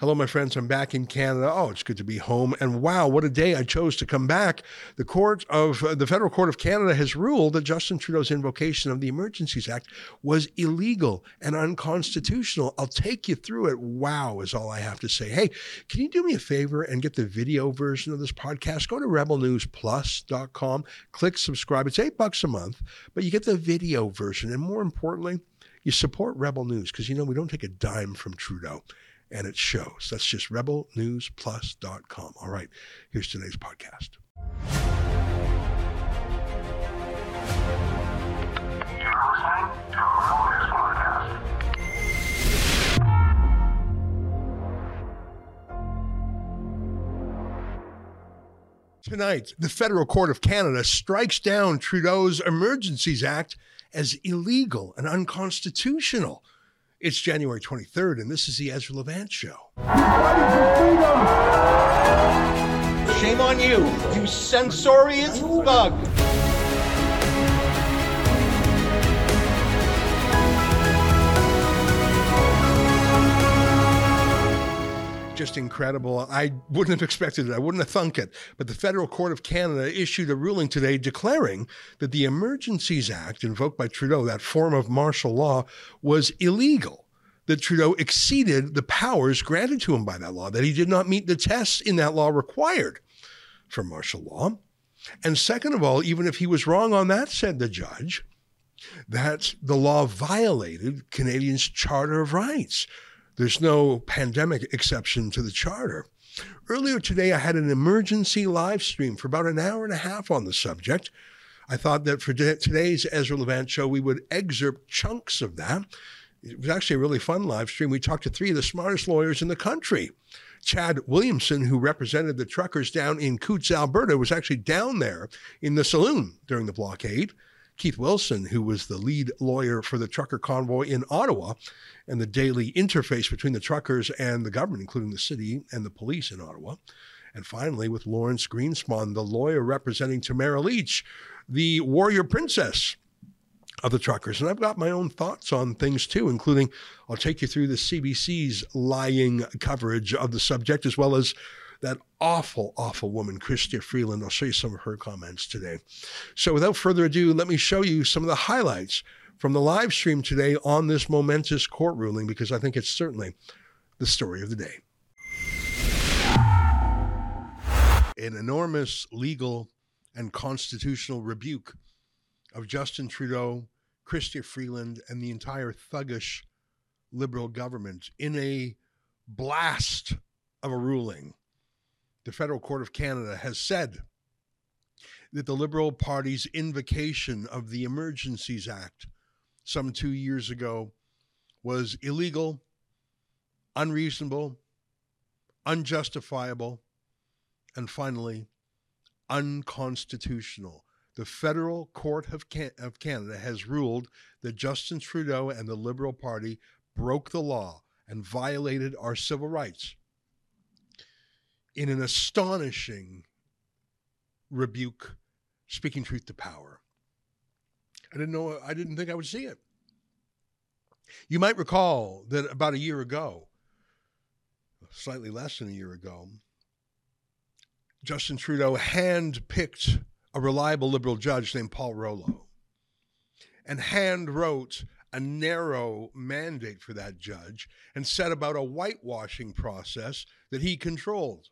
Hello, my friends. I'm back in Canada. Oh, it's good to be home. And wow, what a day I chose to come back. The court of uh, the Federal Court of Canada has ruled that Justin Trudeau's invocation of the Emergencies Act was illegal and unconstitutional. I'll take you through it. Wow, is all I have to say. Hey, can you do me a favor and get the video version of this podcast? Go to rebelnewsplus.com, click subscribe. It's eight bucks a month, but you get the video version. And more importantly, you support Rebel News because you know we don't take a dime from Trudeau and it shows. That's just rebelnewsplus.com. All right, here's today's podcast. Tonight, the Federal Court of Canada strikes down Trudeau's Emergencies Act as illegal and unconstitutional. It's January 23rd, and this is the Ezra Levant Show. Shame on you, you censorious thug. Just incredible. I wouldn't have expected it. I wouldn't have thunk it. But the Federal Court of Canada issued a ruling today declaring that the Emergencies Act invoked by Trudeau, that form of martial law, was illegal. That Trudeau exceeded the powers granted to him by that law, that he did not meet the tests in that law required for martial law. And second of all, even if he was wrong on that, said the judge, that the law violated Canadians' Charter of Rights there's no pandemic exception to the charter. Earlier today, I had an emergency live stream for about an hour and a half on the subject. I thought that for today's Ezra Levant show, we would excerpt chunks of that. It was actually a really fun live stream. We talked to three of the smartest lawyers in the country. Chad Williamson, who represented the truckers down in Coutts, Alberta, was actually down there in the saloon during the blockade. Keith Wilson, who was the lead lawyer for the trucker convoy in Ottawa and the daily interface between the truckers and the government, including the city and the police in Ottawa. And finally, with Lawrence Greenspon, the lawyer representing Tamara Lich, the warrior princess of the truckers. And I've got my own thoughts on things too, including I'll take you through the CBC's lying coverage of the subject, as well as that awful, awful woman, Chrystia Freeland. I'll show you some of her comments today. So without further ado, let me show you some of the highlights from the live stream today on this momentous court ruling, because I think it's certainly the story of the day. An enormous legal and constitutional rebuke of Justin Trudeau, Chrystia Freeland, and the entire thuggish liberal government in a blast of a ruling the Federal Court of Canada has said that the Liberal Party's invocation of the Emergencies Act some two years ago was illegal, unreasonable, unjustifiable, and finally, unconstitutional. The Federal Court of, Can- of Canada has ruled that Justin Trudeau and the Liberal Party broke the law and violated our civil rights in an astonishing rebuke, speaking truth to power. I didn't know, I didn't think I would see it. You might recall that about a year ago, slightly less than a year ago, Justin Trudeau handpicked a reliable liberal judge named Paul Rouleau and hand wrote a narrow mandate for that judge and set about a whitewashing process that he controlled.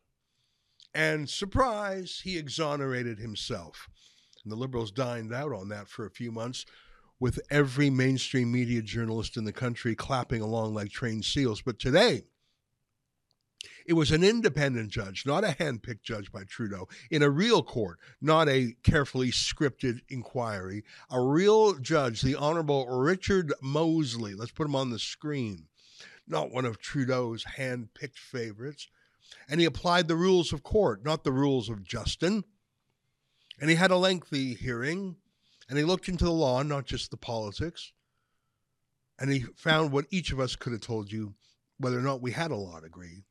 And surprise, he exonerated himself. And the liberals dined out on that for a few months, with every mainstream media journalist in the country clapping along like trained seals. But today, it was an independent judge, not a handpicked judge by Trudeau, in a real court, not a carefully scripted inquiry. A real judge, the Honorable Richard Mosley, let's put him on the screen, not one of Trudeau's handpicked favorites and he applied the rules of court, not the rules of Justin. And he had a lengthy hearing, and he looked into the law, not just the politics. And he found what each of us could have told you, whether or not we had a law degree.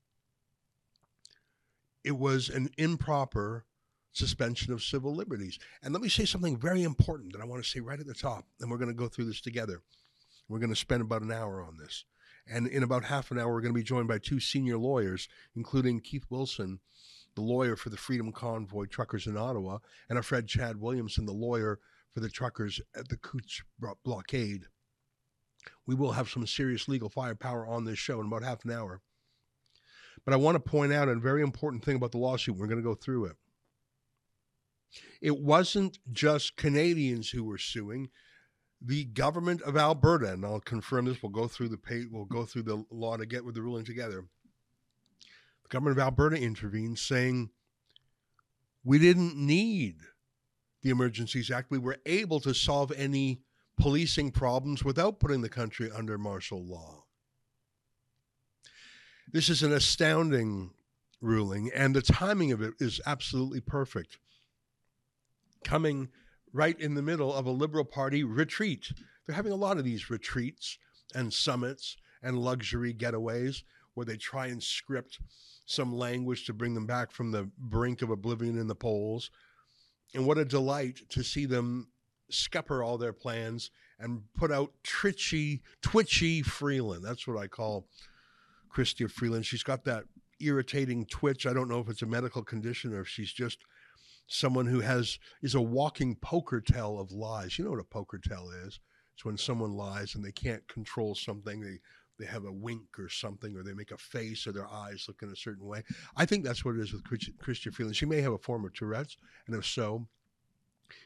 It was an improper suspension of civil liberties. And let me say something very important that I want to say right at the top, and we're going to go through this together. We're going to spend about an hour on this. And in about half an hour, we're going to be joined by two senior lawyers, including Keith Wilson, the lawyer for the Freedom Convoy truckers in Ottawa, and a Fred Chad Williamson, the lawyer for the truckers at the Coutts blockade. We will have some serious legal firepower on this show in about half an hour. But I want to point out a very important thing about the lawsuit. We're going to go through it. It wasn't just Canadians who were suing. The government of Alberta, and I'll confirm this, we'll go through the pay, we'll go through the law to get with the ruling together. The government of Alberta intervened saying we didn't need the Emergencies Act. We were able to solve any policing problems without putting the country under martial law. This is an astounding ruling, and the timing of it is absolutely perfect. Coming right in the middle of a Liberal Party retreat. They're having a lot of these retreats and summits and luxury getaways where they try and script some language to bring them back from the brink of oblivion in the polls. And what a delight to see them scupper all their plans and put out twitchy, twitchy Freeland. That's what I call Chrystia Freeland. She's got that irritating twitch. I don't know if it's a medical condition or if she's just someone who has is a walking poker tell of lies. You know what a poker tell is? It's when someone lies and they can't control something. They they have a wink or something, or they make a face, or their eyes look in a certain way. I think that's what it is with Chrystia Freeland. She may have a form of Tourette's, and if so,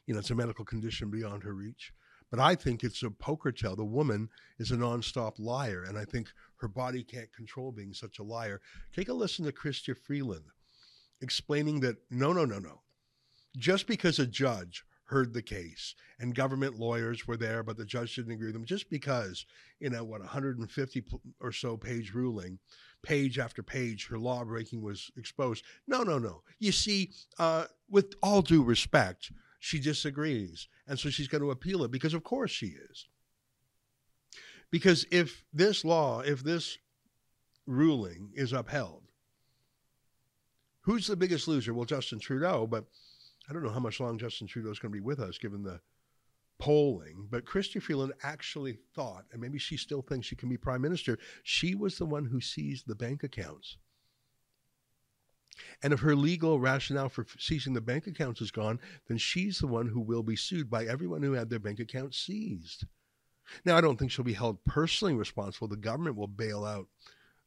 you know, it's a medical condition beyond her reach. But I think it's a poker tell. The woman is a nonstop liar, and I think her body can't control being such a liar. Take a listen to Chrystia Freeland explaining that no, no, no, no. Just because a judge heard the case and government lawyers were there, but the judge didn't agree with them, just because, you know, what, 150 or so page ruling, page after page, her law breaking was exposed. No, no, no. You see, uh, with all due respect, she disagrees. And so she's going to appeal it because, of course, she is. Because if this law, if this ruling is upheld, who's the biggest loser? Well, Justin Trudeau, but I don't know how much long Justin Trudeau is going to be with us given the polling, but Chrystia Freeland actually thought, and maybe she still thinks she can be prime minister, she was the one who seized the bank accounts. And if her legal rationale for seizing the bank accounts is gone, then she's the one who will be sued by everyone who had their bank accounts seized. Now, I don't think she'll be held personally responsible. The government will bail out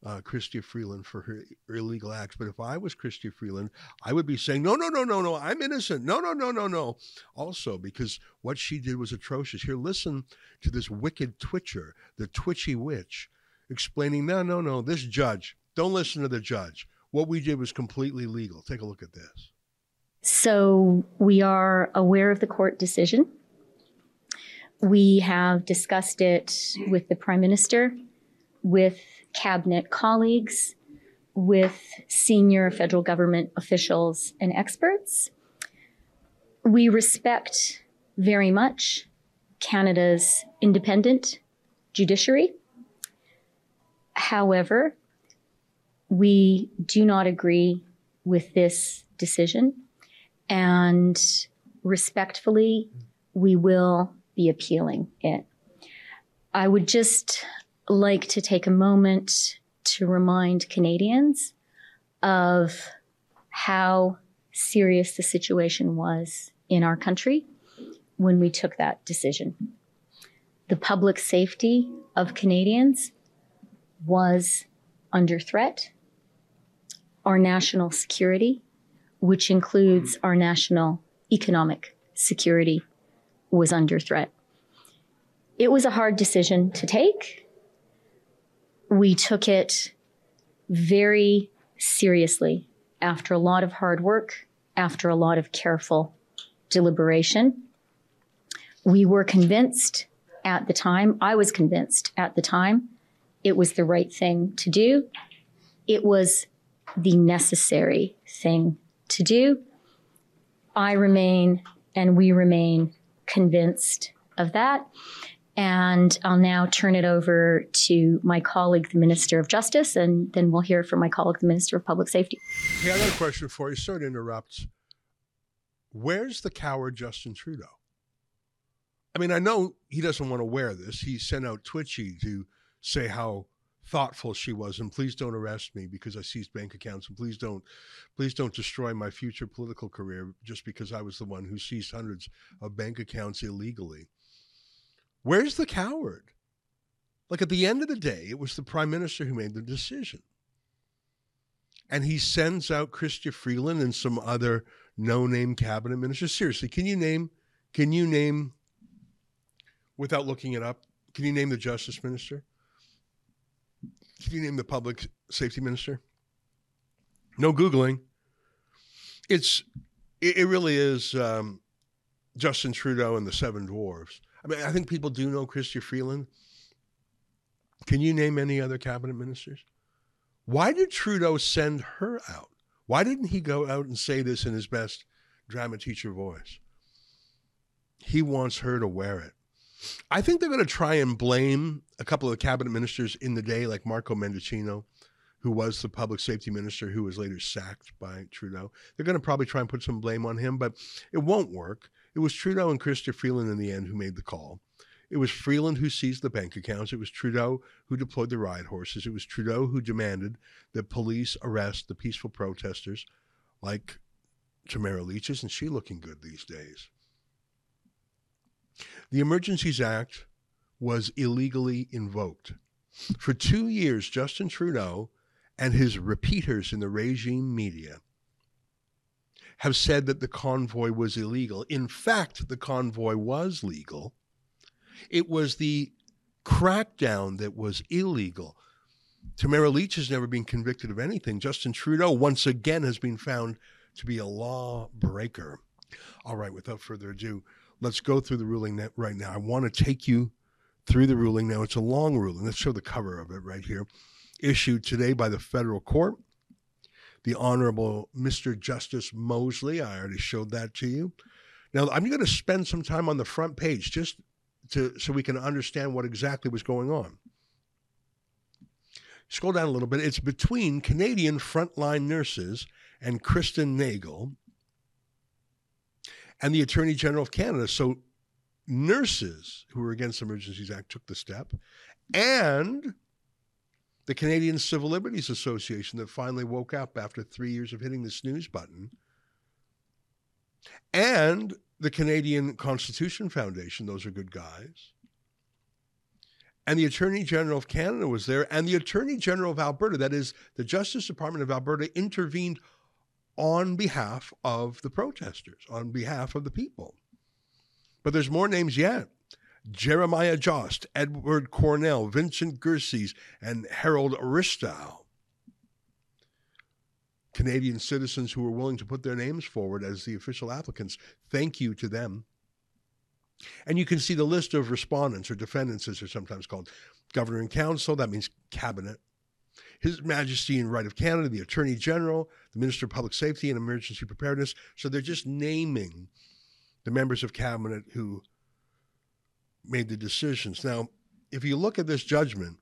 uh, Chrystia Freeland for her illegal acts. But if I was Chrystia Freeland, I would be saying, no, no, no, no, no, I'm innocent. No, no, no, no, no. Also, because what she did was atrocious. Here, listen to this wicked twitcher, the twitchy witch, explaining, no, no, no, this judge, don't listen to the judge. What we did was completely legal. Take a look at this. So we are aware of the court decision. We have discussed it with the Prime Minister, with cabinet colleagues, with senior federal government officials and experts. We respect very much Canada's independent judiciary. However, we do not agree with this decision. And respectfully, we will be appealing it. I would just like to take a moment to remind Canadians of how serious the situation was in our country when we took that decision. The public safety of Canadians was under threat our national security, which includes our national economic security, was under threat. It was a hard decision to take. We took it very seriously after a lot of hard work, after a lot of careful deliberation. We were convinced at the time, I was convinced at the time, it was the right thing to do. It was the necessary thing to do. I remain and we remain convinced of that. And I'll now turn it over to my colleague, the Minister of Justice, and then we'll hear from my colleague, the Minister of Public Safety. Hey, I got a question for you. Sorry to interrupt. Where's the coward Justin Trudeau? I mean, I know he doesn't want to wear this. He sent out Twitchy to say how thoughtful she was and please don't arrest me because I seized bank accounts and please don't please don't destroy my future political career just because I was the one who seized hundreds of bank accounts illegally. Where's the coward? Like at the end of the day, it was the prime minister who made the decision. And he sends out Chrystia Freeland and some other no-name cabinet ministers. Seriously, can you name can you name without looking it up, can you name the justice minister? Can you name the public safety minister? No Googling. It's it, really is um, Justin Trudeau and the Seven Dwarfs. I mean, I think people do know Chrystia Freeland. Can you name any other cabinet ministers? Why did Trudeau send her out? Why didn't he go out and say this in his best drama teacher voice? He wants her to wear it. I think they're going to try and blame a couple of the cabinet ministers in the day, like Marco Mendicino, who was the public safety minister who was later sacked by Trudeau. They're going to probably try and put some blame on him, but it won't work. It was Trudeau and Chrystia Freeland in the end who made the call. It was Freeland who seized the bank accounts. It was Trudeau who deployed the riot horses. It was Trudeau who demanded that police arrest the peaceful protesters like Tamara Lich. Isn't she looking good these days? The Emergencies Act was illegally invoked. For two years, Justin Trudeau and his repeaters in the regime media have said that the convoy was illegal. In fact, the convoy was legal. It was the crackdown that was illegal. Tamara Lich has never been convicted of anything. Justin Trudeau, once again, has been found to be a lawbreaker. All right, without further ado, let's go through the ruling right now. I want to take you through the ruling now. It's a long ruling. Let's show the cover of it right here. Issued today by the federal court. The Honorable Mr. Justice Mosley. I already showed that to you. Now, I'm going to spend some time on the front page just to so we can understand what exactly was going on. Scroll down a little bit. It's between Canadian frontline nurses and Kristen Nagel and the Attorney General of Canada. So nurses who were against the Emergencies Act took the step, and the Canadian Civil Liberties Association that finally woke up after three years of hitting the snooze button, and the Canadian Constitution Foundation, those are good guys. And the Attorney General of Canada was there, and the Attorney General of Alberta, that is, the Justice Department of Alberta, intervened on behalf of the protesters, on behalf of the people. But there's more names yet. Jeremiah Jost, Edward Cornell, Vincent Gircys, and Harold Ristau. Canadian citizens who were willing to put their names forward as the official applicants. Thank you to them. And you can see the list of respondents or defendants, as they're sometimes called. Governor and Council, that means cabinet. His Majesty and Right of Canada, the Attorney General, the Minister of Public Safety and Emergency Preparedness. So they're just naming the members of cabinet who made the decisions. Now, if you look at this judgment,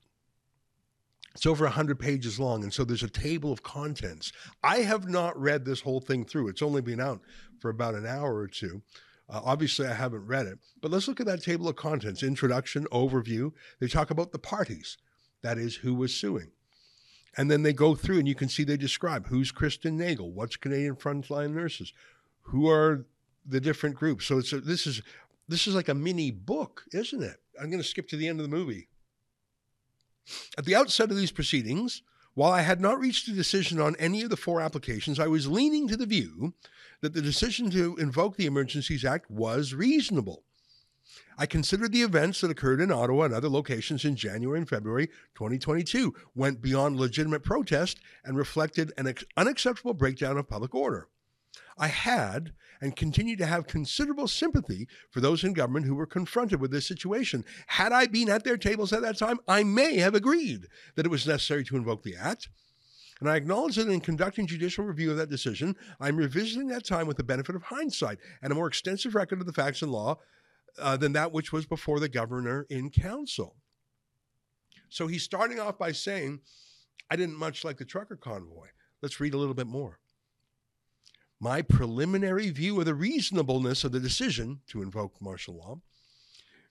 it's over 100 pages long, and so there's a table of contents. I have not read this whole thing through. It's only been out for about an hour or two. Uh, obviously, I haven't read it, but let's look at that table of contents introduction, overview. They talk about the parties, that is, who was suing. And then they go through and you can see they describe who's Kristen Nagel, what's Canadian Frontline Nurses, who are the different groups. So it's a, this is this is like a mini book, isn't it? I'm going to skip to the end of the movie. At the outset of these proceedings, while I had not reached a decision on any of the four applications, I was leaning to the view that the decision to invoke the Emergencies Act was reasonable. I considered the events that occurred in Ottawa and other locations in January and February 2022 went beyond legitimate protest and reflected an unacceptable breakdown of public order. I had and continue to have considerable sympathy for those in government who were confronted with this situation. Had I been at their tables at that time, I may have agreed that it was necessary to invoke the Act. And I acknowledge that in conducting judicial review of that decision, I'm revisiting that time with the benefit of hindsight and a more extensive record of the facts and law uh, than that which was before the governor in council. So he's starting off by saying, I didn't much like the trucker convoy. Let's read a little bit more. My preliminary view of the reasonableness of the decision to invoke martial law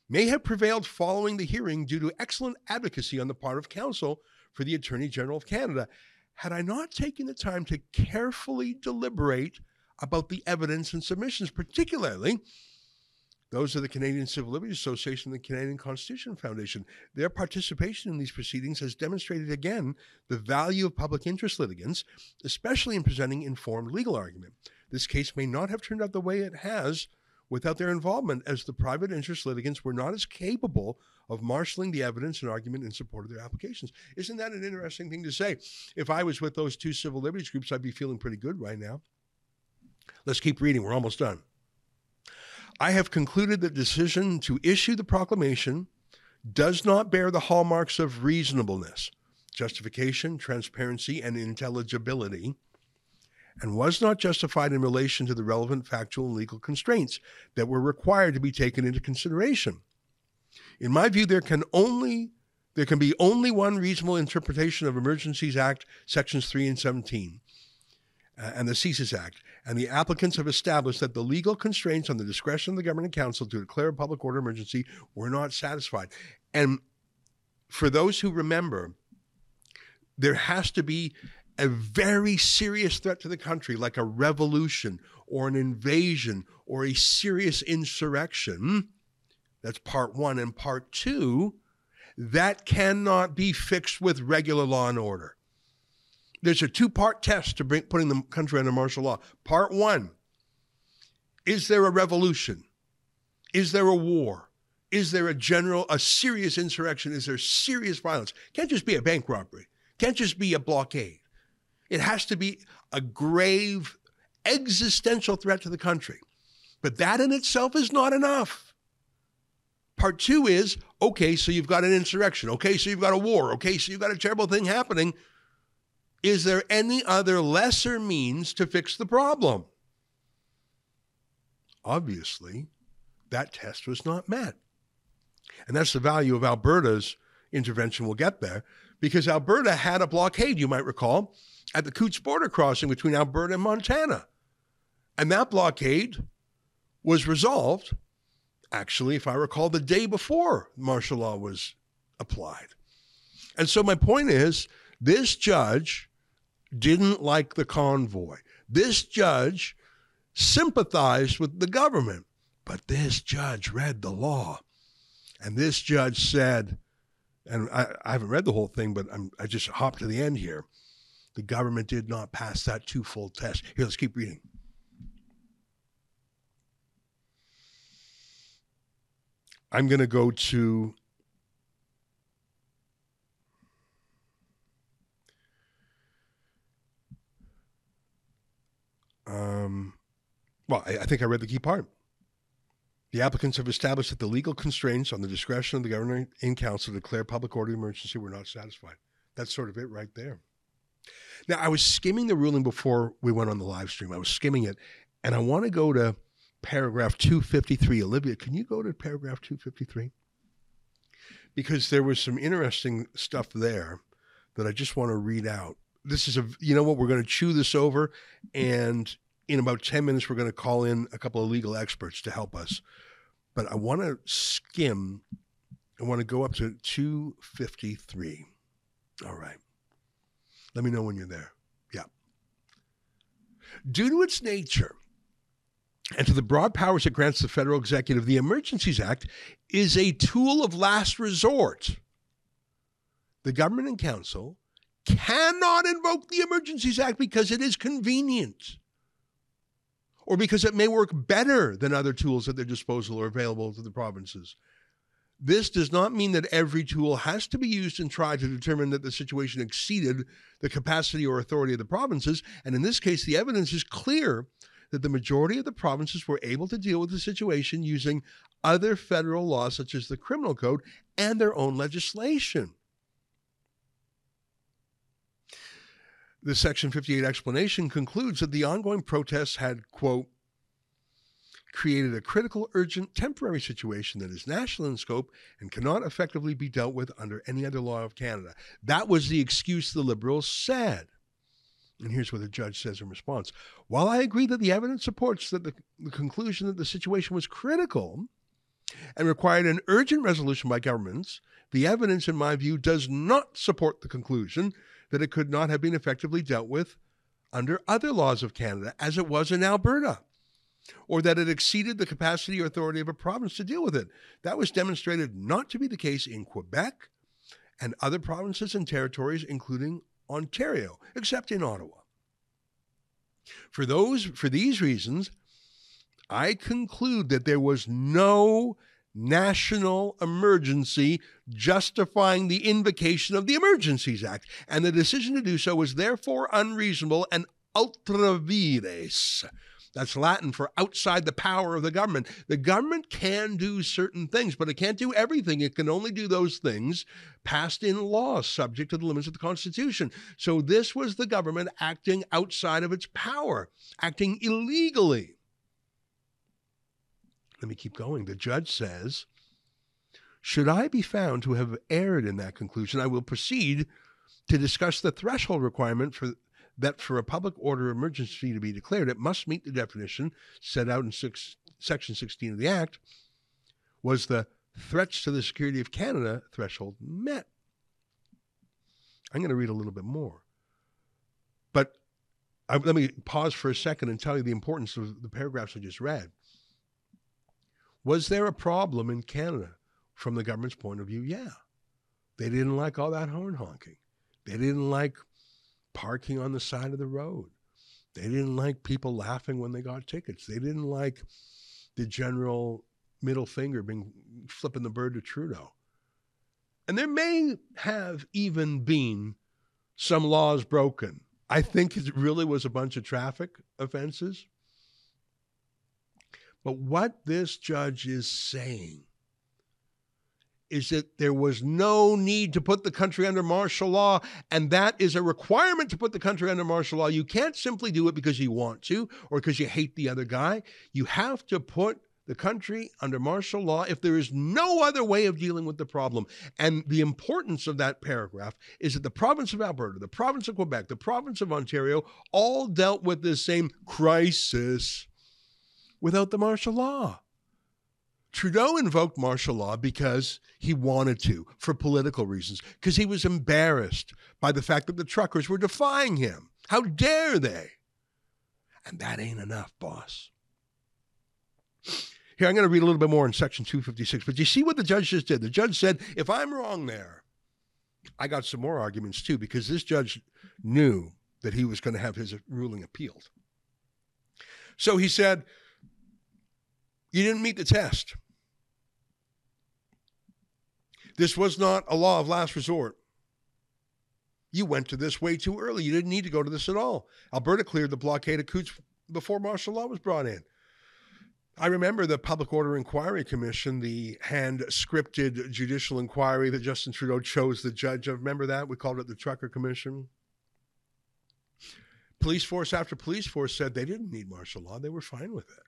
may have prevailed following the hearing due to excellent advocacy on the part of counsel for the Attorney General of Canada. Had I not taken the time to carefully deliberate about the evidence and submissions, particularly those are the Canadian Civil Liberties Association and the Canadian Constitution Foundation. Their participation in these proceedings has demonstrated again the value of public interest litigants, especially in presenting informed legal argument. This case may not have turned out the way it has without their involvement, as the private interest litigants were not as capable of marshaling the evidence and argument in support of their applications. Isn't that an interesting thing to say? If I was with those two civil liberties groups, I'd be feeling pretty good right now. Let's keep reading. We're almost done. I have concluded that the decision to issue the proclamation does not bear the hallmarks of reasonableness, justification, transparency, and intelligibility and was not justified in relation to the relevant factual and legal constraints that were required to be taken into consideration. In my view, there can only there can be only one reasonable interpretation of Emergencies Act sections 3 and 17 uh, and the CSIS Act, and the applicants have established that the legal constraints on the discretion of the Government Council to declare a public order emergency were not satisfied. And for those who remember, there has to be a very serious threat to the country, like a revolution or an invasion or a serious insurrection. That's part one. And part two, that cannot be fixed with regular law and order. There's a two part test to bring, putting the country under martial law. Part one is there a revolution? Is there a war? Is there a general, a serious insurrection? Is there serious violence? Can't just be a bank robbery. Can't just be a blockade. It has to be a grave existential threat to the country. But that in itself is not enough. Part two is okay, so you've got an insurrection. Okay, so you've got a war. Okay, so you've got a terrible thing happening. Is there any other lesser means to fix the problem? Obviously, that test was not met. And that's the value of Alberta's intervention. We'll get there because Alberta had a blockade, you might recall, at the Coutts border crossing between Alberta and Montana. And that blockade was resolved, actually, if I recall, the day before martial law was applied. And so my point is this judge didn't like the convoy. This judge sympathized with the government, but this judge read the law. And this judge said, and I, I haven't read the whole thing, but I'm, I just hopped to the end here. The government did not pass that twofold test. Here, let's keep reading. I'm going to go to um, well, I, I think I read the key part. The applicants have established that the legal constraints on the discretion of the governor in council to declare public order emergency were not satisfied. That's sort of it right there. Now, I was skimming the ruling before we went on the live stream. I was skimming it, and I want to go to paragraph 253. Olivia, can you go to paragraph 253? Because there was some interesting stuff there that I just want to read out. This is a, you know what, we're going to chew this over, and in about 10 minutes, we're going to call in a couple of legal experts to help us. But I want to skim, I want to go up to 253. All right. Let me know when you're there. Yeah. Due to its nature, and to the broad powers it grants the federal executive, the Emergencies Act is a tool of last resort. The government and council cannot invoke the Emergencies Act because it is convenient or because it may work better than other tools at their disposal or available to the provinces. This does not mean that every tool has to be used and tried to determine that the situation exceeded the capacity or authority of the provinces. And in this case, the evidence is clear that the majority of the provinces were able to deal with the situation using other federal laws, such as the criminal code and their own legislation. The Section 58 explanation concludes that the ongoing protests had, quote, created a critical, urgent, temporary situation that is national in scope and cannot effectively be dealt with under any other law of Canada. That was the excuse the Liberals said. And here's what the judge says in response While I agree that the evidence supports that the, the conclusion that the situation was critical, and required an urgent resolution by governments, the evidence, in my view, does not support the conclusion that it could not have been effectively dealt with under other laws of Canada as it was in Alberta, or that it exceeded the capacity or authority of a province to deal with it. That was demonstrated not to be the case in Quebec and other provinces and territories, including Ontario, except in Ottawa. For those for these reasons, I conclude that there was no national emergency justifying the invocation of the Emergencies Act, and the decision to do so was therefore unreasonable and ultra vires. That's Latin for outside the power of the government. The government can do certain things, but it can't do everything. It can only do those things passed in law, subject to the limits of the Constitution. So this was the government acting outside of its power, acting illegally. Let me keep going. The judge says, Should I be found to have erred in that conclusion, I will proceed to discuss the threshold requirement for that for a public order emergency to be declared, it must meet the definition set out in six, Section 16 of the Act. Was the threats to the security of Canada threshold met? I'm going to read a little bit more. But I, let me pause for a second and tell you the importance of the paragraphs I just read. Was there a problem in Canada from the government's point of view? Yeah. They didn't like all that horn honking. They didn't like parking on the side of the road. They didn't like people laughing when they got tickets. They didn't like the general middle finger being flipping the bird to Trudeau. And there may have even been some laws broken. I think it really was a bunch of traffic offenses. But what this judge is saying is that there was no need to put the country under martial law, and that is a requirement to put the country under martial law. You can't simply do it because you want to or because you hate the other guy. You have to put the country under martial law if there is no other way of dealing with the problem. And the importance of that paragraph is that the province of Alberta, the province of Quebec, the province of Ontario all dealt with this same crisis without the martial law. Trudeau invoked martial law because he wanted to, for political reasons, because he was embarrassed by the fact that the truckers were defying him. How dare they? And that ain't enough, boss. Here, I'm going to read a little bit more in section 256, but you see what the judge just did? The judge said, if I'm wrong there, I got some more arguments too, because this judge knew that he was going to have his ruling appealed. So he said, You didn't meet the test. This was not a law of last resort. You went to this way too early. You didn't need to go to this at all. Alberta cleared the blockade of Coutts before martial law was brought in. I remember the Public Order Inquiry Commission, the hand scripted judicial inquiry that Justin Trudeau chose the judge of. Remember that? We called it the Trucker Commission. Police force after police force said they didn't need martial law, they were fine with it.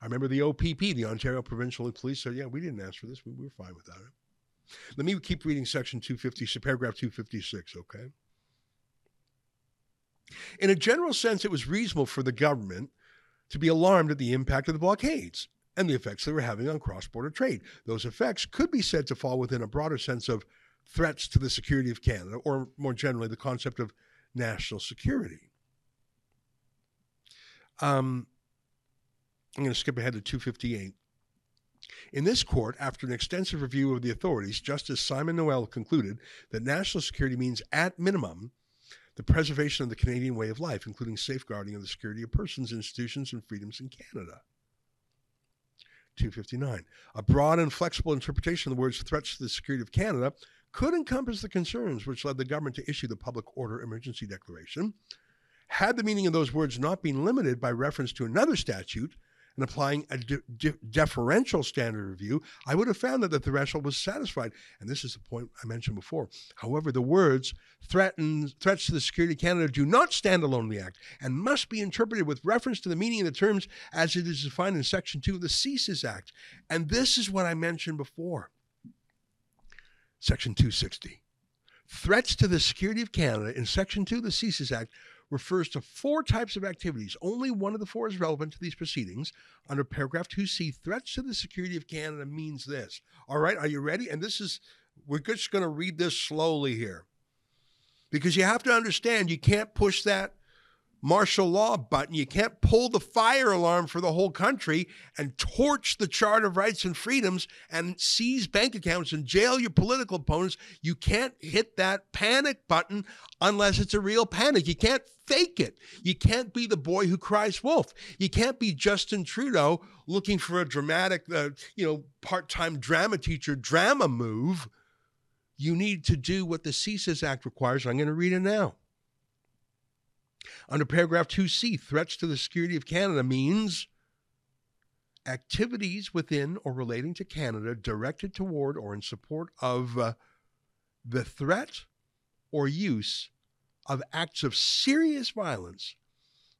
I remember the OPP, the Ontario Provincial Police, said, yeah, we didn't ask for this, we were fine without it. Let me keep reading section 250, paragraph 256, okay? In a general sense, it was reasonable for the government to be alarmed at the impact of the blockades and the effects they were having on cross border trade. Those effects could be said to fall within a broader sense of threats to the security of Canada, or more generally, the concept of national security. Um, I'm going to skip ahead to 258. In this court, after an extensive review of the authorities, Justice Simon Noel concluded that national security means, at minimum, the preservation of the Canadian way of life, including safeguarding of the security of persons, institutions, and freedoms in Canada. 259. A broad and flexible interpretation of the words threats to the security of Canada could encompass the concerns which led the government to issue the Public Order Emergency Declaration. Had the meaning of those words not been limited by reference to another statute, and applying a de- de- deferential standard review, I would have found that the threshold was satisfied. And this is the point I mentioned before. However, the words threatens, threats to the security of Canada do not stand alone in the Act and must be interpreted with reference to the meaning of the terms as it is defined in Section 2 of the CSIS Act. And this is what I mentioned before. Section 260. Threats to the security of Canada in Section 2 of the CSIS Act refers to four types of activities. Only one of the four is relevant to these proceedings. Under paragraph 2C, threats to the security of Canada means this. All right, are you ready? And this is, we're just going to read this slowly here. Because you have to understand, you can't push that martial law button. You can't pull the fire alarm for the whole country and torch the Charter of Rights and Freedoms and seize bank accounts and jail your political opponents. You can't hit that panic button unless it's a real panic. You can't fake it. You can't be the boy who cries wolf. You can't be Justin Trudeau looking for a dramatic, uh, you know, part-time drama teacher drama move. You need to do what the CSIS Act requires. I'm going to read it now. Under paragraph 2C, threats to the security of Canada means activities within or relating to Canada directed toward or in support of uh, the threat or use of acts of serious violence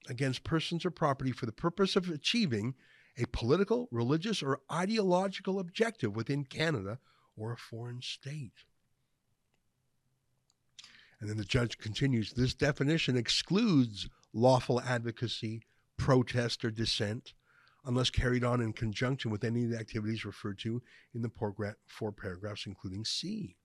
against persons or property for the purpose of achieving a political, religious, or ideological objective within Canada or a foreign state. And then the judge continues this definition excludes lawful advocacy, protest, or dissent unless carried on in conjunction with any of the activities referred to in the four paragraphs, including C.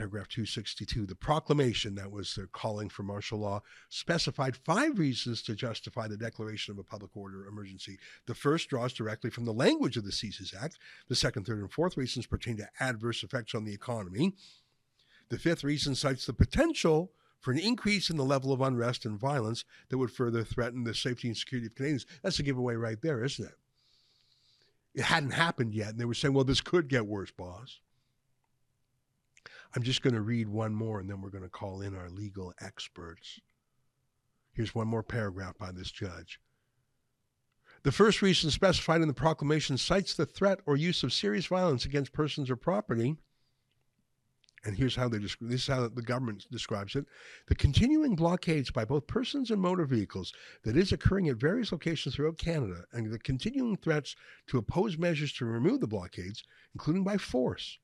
Paragraph 262, the proclamation that was calling for martial law specified five reasons to justify the declaration of a public order emergency. The first draws directly from the language of the CSIS Act. The second, third, and fourth reasons pertain to adverse effects on the economy. The fifth reason cites the potential for an increase in the level of unrest and violence that would further threaten the safety and security of Canadians. That's a giveaway right there, isn't it? It hadn't happened yet, and they were saying, well, this could get worse, boss. I'm just going to read one more and then we're going to call in our legal experts. Here's one more paragraph by this judge. The first reason specified in the proclamation cites the threat or use of serious violence against persons or property. And here's how they describe this is how the government describes it. The continuing blockades by both persons and motor vehicles that is occurring at various locations throughout Canada, and the continuing threats to oppose measures to remove the blockades, including by force,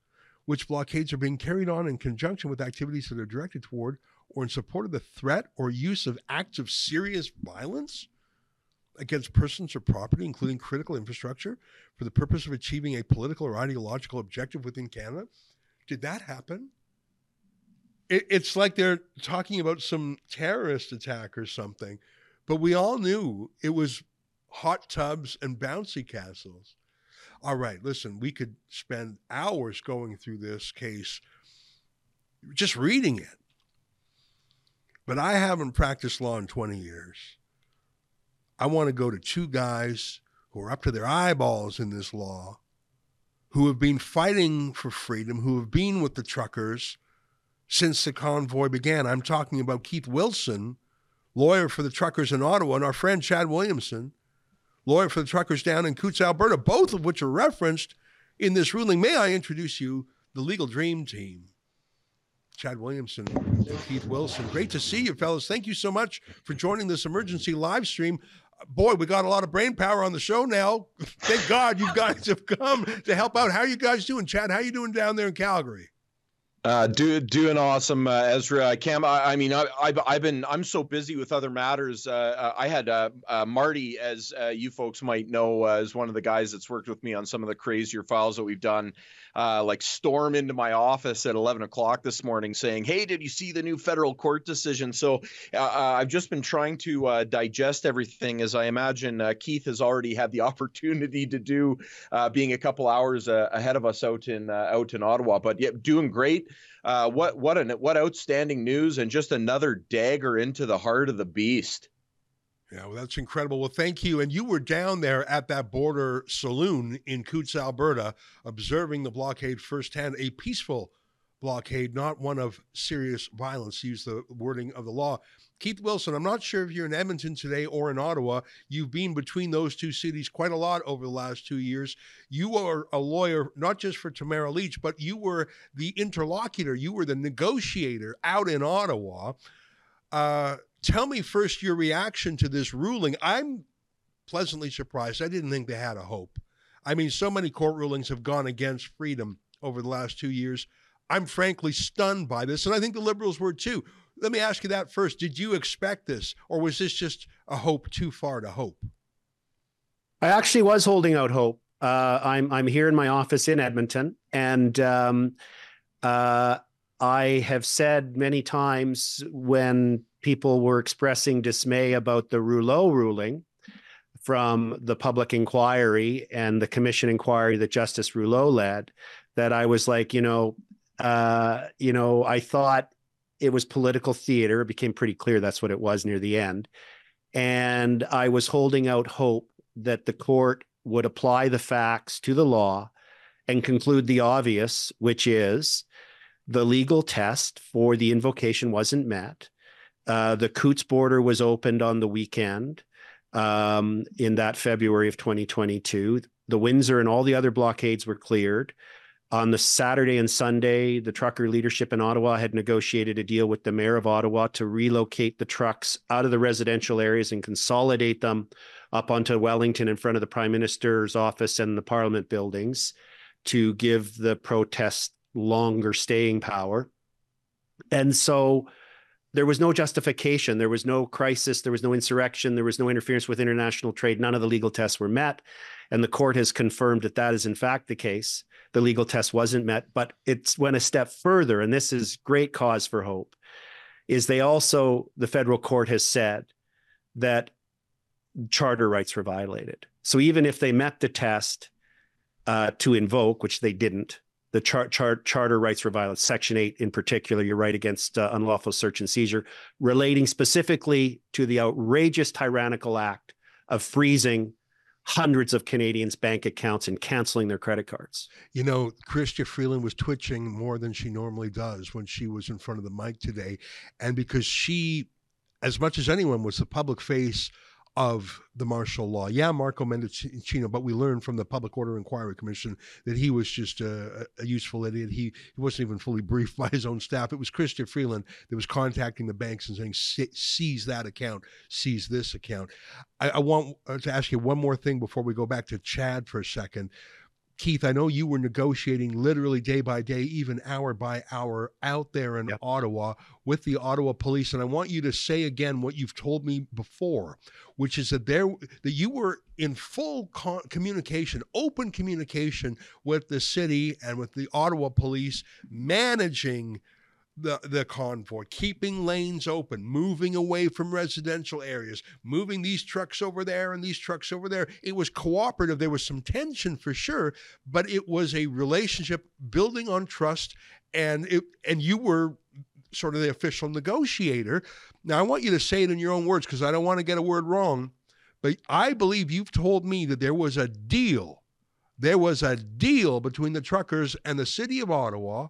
which blockades are being carried on in conjunction with activities that are directed toward or in support of the threat or use of acts of serious violence against persons or property, including critical infrastructure, for the purpose of achieving a political or ideological objective within Canada. Did that happen? It, it's like they're talking about some terrorist attack or something, but we all knew it was hot tubs and bouncy castles. All right, listen, we could spend hours going through this case, just reading it. But I haven't practiced law in 20 years. I want to go to two guys who are up to their eyeballs in this law, who have been fighting for freedom, who have been with the truckers since the convoy began. I'm talking about Keith Wilson, lawyer for the truckers in Ottawa, and our friend Chad Williamson, lawyer for the truckers down in Coutts, Alberta, both of which are referenced in this ruling. May I introduce you the legal dream team? Chad Williamson Keith Wilson. Great to see you, fellas. Thank you so much for joining this emergency live stream. Boy, we got a lot of brain power on the show now. Thank God you guys have come to help out. How are you guys doing, Chad? How you doing down there in Calgary? Uh, do, doing awesome, uh, Ezra. Cam, I, I mean, I, have I've been, I'm so busy with other matters. Uh, uh I had uh, uh, Marty, as you folks might know, as one of the guys that's worked with me on some of the crazier files that we've done, Uh, like storm into my office at 11 o'clock this morning saying, Hey, did you see the new federal court decision? So uh, uh, I've just been trying to digest everything as I imagine Keith has already had the opportunity to do, being a couple hours ahead of us out in, out in Ottawa, but yeah, doing great. Uh, what what an what outstanding news and just another dagger into the heart of the beast. Yeah, well, that's incredible. Well, thank you. And you were down there at that border saloon in Coutts, Alberta, observing the blockade firsthand, a peaceful blockade, not one of serious violence, use the wording of the law. Keith Wilson, I'm not sure if you're in Edmonton today or in Ottawa. You've been between those two cities quite a lot over the last two years. You are a lawyer, not just for Tamara Lich, but you were the interlocutor, you were the negotiator out in Ottawa. Uh, tell me first your reaction to this ruling. I'm pleasantly surprised. I didn't think they had a hope. I mean, so many court rulings have gone against freedom over the last two years. I'm frankly stunned by this, and I think the liberals were too. let me ask you that first. Did you expect this, or was this just a hope too far to hope? I actually was holding out hope. Uh, I'm I'm here in my office in Edmonton, and um, uh, I have said many times when people were expressing dismay about the Rouleau ruling from the public inquiry and the commission inquiry that Justice Rouleau led, that I was like, you know, uh, you know, I thought it was political theater. It became pretty clear that's what it was near the end. And I was holding out hope that the court would apply the facts to the law and conclude the obvious, which is the legal test for the invocation wasn't met. Uh, the Coutts border was opened on the weekend um, in that February of 2022. The Windsor and all the other blockades were cleared. On the Saturday and Sunday, the trucker leadership in Ottawa had negotiated a deal with the mayor of Ottawa to relocate the trucks out of the residential areas and consolidate them up onto Wellington in front of the prime minister's office and the parliament buildings to give the protest longer staying power. And so there was no justification. There was no crisis. There was no insurrection. There was no interference with international trade. None of the legal tests were met. And the court has confirmed that that is, in fact, the case the legal test wasn't met. But it went a step further, and this is great cause for hope, is they also, the federal court has said that charter rights were violated. So even if they met the test uh, to invoke, which they didn't, the char- char- charter rights were violated. Section 8 in particular, you're right against uh, unlawful search and seizure, relating specifically to the outrageous tyrannical act of freezing hundreds of Canadians' bank accounts and canceling their credit cards. You know, Chrystia Freeland was twitching more than she normally does when she was in front of the mic today. And because she, as much as anyone, was the public face of the martial law. Yeah, Marco Mendicino, but we learned from the Public Order Inquiry Commission that he was just a, a, useful idiot. He, he wasn't even fully briefed by his own staff. It was Chrystia Freeland that was contacting the banks and saying, seize that account, seize this account. I, I want to ask you one more thing before we go back to Chad for a second. Keith, I know you were negotiating literally day by day, even hour by hour out there in yep. Ottawa with the Ottawa police. And I want you to say again what you've told me before, which is that there that you were in full con- communication, open communication with the city and with the Ottawa police, managing the, the convoy, keeping lanes open, moving away from residential areas, moving these trucks over there and these trucks over there. It was cooperative. There was some tension for sure, but it was a relationship building on trust. And it, and you were sort of the official negotiator. Now, I want you to say it in your own words because I don't want to get a word wrong. But I believe you've told me that there was a deal. There was a deal between the truckers and the city of Ottawa,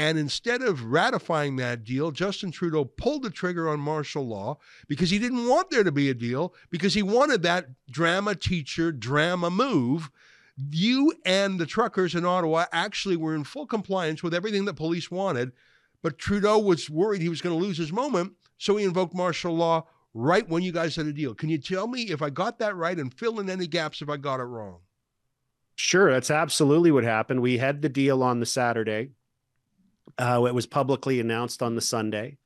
and instead of ratifying that deal, Justin Trudeau pulled the trigger on martial law because he didn't want there to be a deal, because he wanted that drama teacher drama move. You and the truckers in Ottawa actually were in full compliance with everything that police wanted, but Trudeau was worried he was going to lose his moment, so he invoked martial law right when you guys had a deal. Can you tell me if I got that right and fill in any gaps if I got it wrong? Sure, that's absolutely what happened. We had the deal on the Saturday. Uh, it was publicly announced on the Sunday.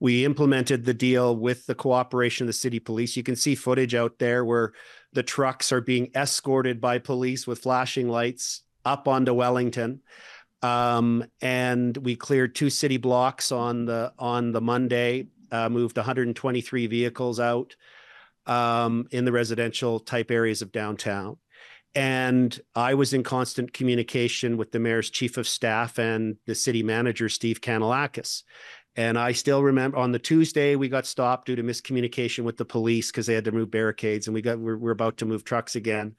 We implemented the deal with the cooperation of the city police. You can see footage out there where the trucks are being escorted by police with flashing lights up onto Wellington. Um, and we cleared two city blocks on the on the Monday. Uh, moved 123 vehicles out um, in the residential type areas of downtown. And I was in constant communication with the mayor's chief of staff and the city manager, Steve Kanellakis. And I still remember on the Tuesday we got stopped due to miscommunication with the police because they had to move barricades, and we got we're, we're about to move trucks again,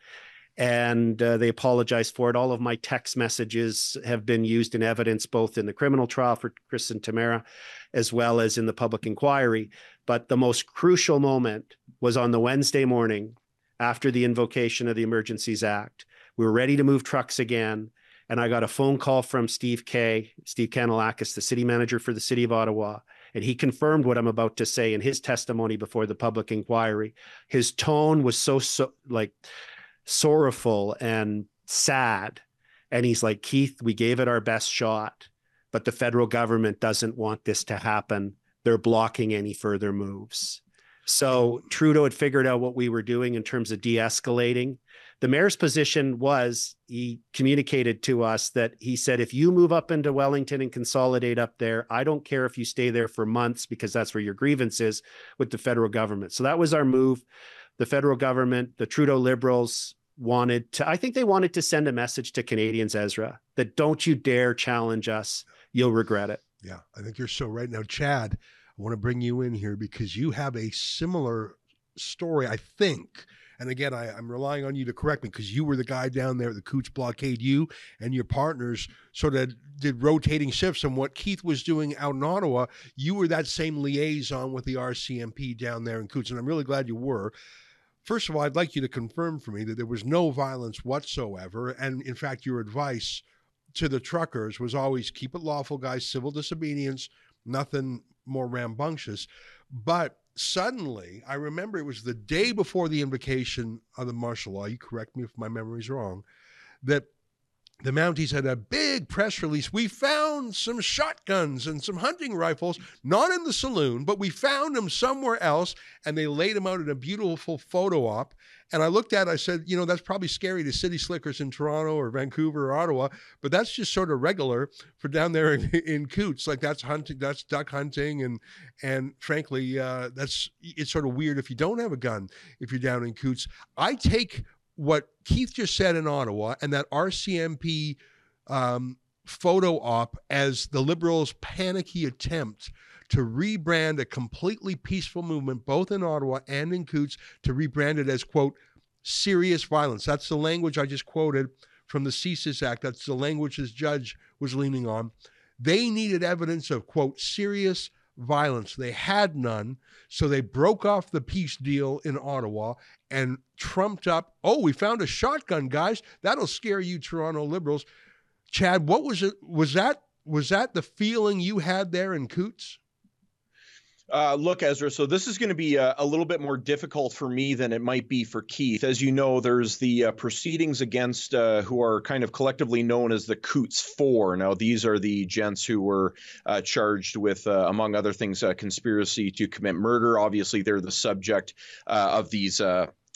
and uh, they apologized for it. All of my text messages have been used in evidence, both in the criminal trial for Chris and Tamara, as well as in the public inquiry. But the most crucial moment was on the Wednesday morning after the invocation of the Emergencies Act. We were ready to move trucks again. And I got a phone call from Steve Kay, Steve Kanellakis, the city manager for the city of Ottawa. And he confirmed what I'm about to say in his testimony before the public inquiry. His tone was so, so like sorrowful and sad. And he's like, Keith, we gave it our best shot, but the federal government doesn't want this to happen they're blocking any further moves. So Trudeau had figured out what we were doing in terms of de escalating. The mayor's position was he communicated to us that he said, if you move up into Wellington and consolidate up there, I don't care if you stay there for months because that's where your grievance is with the federal government. So that was our move. The federal government, the Trudeau Liberals wanted to, I think they wanted to send a message to Canadians, Ezra, that don't you dare challenge us. You'll regret it. Yeah, I think you're so right. Now, Chad, I want to bring you in here because you have a similar story, I think. And again, I, am relying on you to correct me because you were the guy down there at the Coutts blockade. You and your partners sort of did rotating shifts. And what Keith was doing out in Ottawa, you were that same liaison with the RCMP down there in Coutts. And I'm really glad you were. First of all, I'd like you to confirm for me that there was no violence whatsoever. And in fact, your advice to the truckers was always keep it lawful, guys, civil disobedience, nothing more rambunctious. But suddenly, I remember it was the day before the invocation of the martial law. You correct me if my memory's wrong. That the Mounties had a big press release. We found some shotguns and some hunting rifles, not in the saloon, but we found them somewhere else, and they laid them out in a beautiful photo op. And I looked at it, I said, you know, that's probably scary to city slickers in Toronto or Vancouver or Ottawa, but that's just sort of regular for down there in, in Coutts. Like that's hunting, that's duck hunting. And, and frankly, uh, that's, it's sort of weird if you don't have a gun, if you're down in Coutts. I take what Keith just said in Ottawa and that RCMP um, photo op as the Liberals' panicky attempt to rebrand a completely peaceful movement, both in Ottawa and in Coutts, to rebrand it as, quote, serious violence. That's the language I just quoted from the CSIS Act. That's the language this judge was leaning on. They needed evidence of, quote, serious violence. They had none. So they broke off the peace deal in Ottawa and trumped up, oh, we found a shotgun, guys. That'll scare you, Toronto liberals. Chad, what was it? Was that was that the feeling you had there in Coutts? Uh, look, Ezra, so this is going to be a, a, little bit more difficult for me than it might be for Keith. As you know, there's the uh, proceedings against uh, who are kind of collectively known as the Coutts Four. Now, these are the gents who were uh, charged with, uh, among other things, conspiracy to commit murder. Obviously, they're the subject uh, of these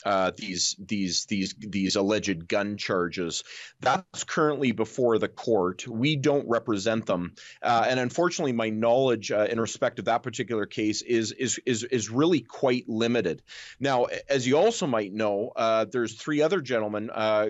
uh, these these these these alleged gun charges. That's currently before the court. We don't represent them, uh, and unfortunately, my knowledge uh, in respect of that particular case is is is is really quite limited. Now, as you also might know, uh, there's three other gentlemen uh,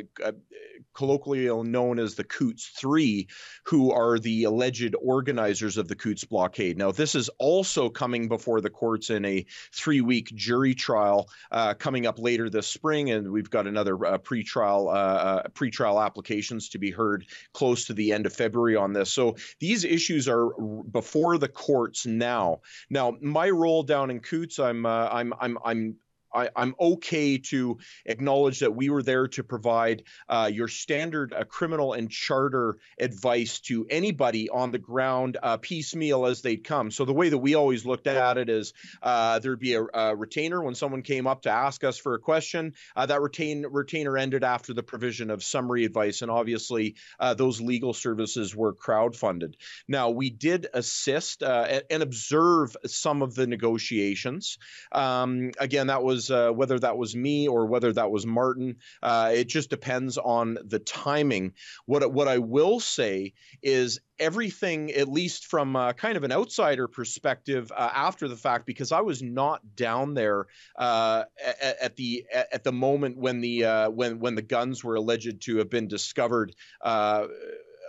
colloquially known as the Coutts Three, who are the alleged organizers of the Coutts blockade. Now, this is also coming before the courts in a three week jury trial uh, coming up later this spring, and we've got another uh, pretrial uh, uh, pretrial applications to be heard close to the end of February on this. So these issues are before the courts now. Now, my role down in Coutts, I'm uh, I'm I'm I'm I, am okay to acknowledge that we were there to provide uh, your standard uh, criminal and charter advice to anybody on the ground uh, piecemeal as they'd come. So the way that we always looked at it is uh, there'd be a, a, retainer when someone came up to ask us for a question. Uh, that retain, retainer ended after the provision of summary advice, and obviously uh, those legal services were crowdfunded. Now we did assist and, and, observe some of the negotiations. Um, again, that was was uh, whether that was me or whether that was Martin. Uh, it just depends on the timing. What what I will say is everything, at least from uh, kind of an outsider perspective, uh, after the fact, because I was not down there uh, at, at, the at, the moment when the uh, when when the guns were alleged to have been discovered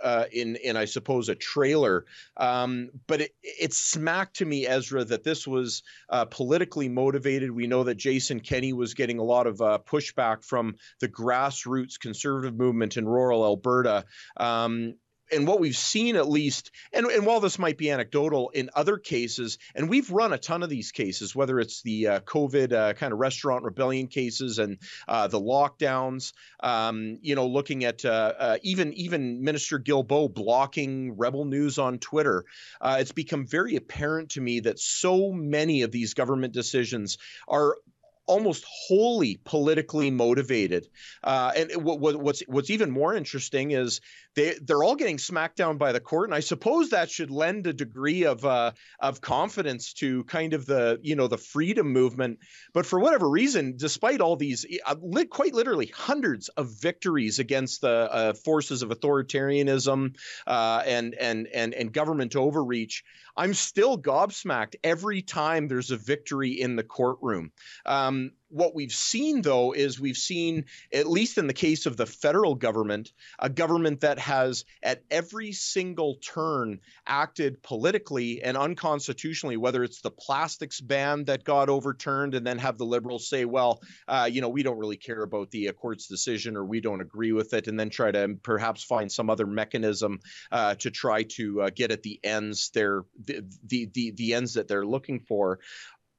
uh, in in I suppose a trailer. Um, but it, it smacked to me, Ezra, that this was uh, politically motivated. We know that Jason Kenney was getting a lot of uh, pushback from the grassroots conservative movement in rural Alberta. Um, and what we've seen at least and, and while this might be anecdotal in other cases and we've run a ton of these cases whether it's the uh, covid uh, kind of restaurant rebellion cases and uh, the lockdowns um, you know looking at uh, uh, even even minister guilbeault blocking rebel news on twitter uh, it's become very apparent to me that so many of these government decisions are almost wholly politically motivated. Uh, and what, what's what's even more interesting is they they're all getting smacked down by the court, and I suppose that should lend a degree of uh, of confidence to kind of the you know the freedom movement. But for whatever reason, despite all these uh, quite literally hundreds of victories against the uh, forces of authoritarianism uh, and and and and government overreach, I'm still gobsmacked every time there's a victory in the courtroom. Um, what we've seen, though, is we've seen, at least in the case of the federal government, a government that has at every single turn acted politically and unconstitutionally, whether it's the plastics ban that got overturned and then have the liberals say, well, uh, you know, we don't really care about the uh, court's decision or we don't agree with it, and then try to perhaps find some other mechanism uh, to try to uh, get at the ends they're the, the, the, the ends that they're looking for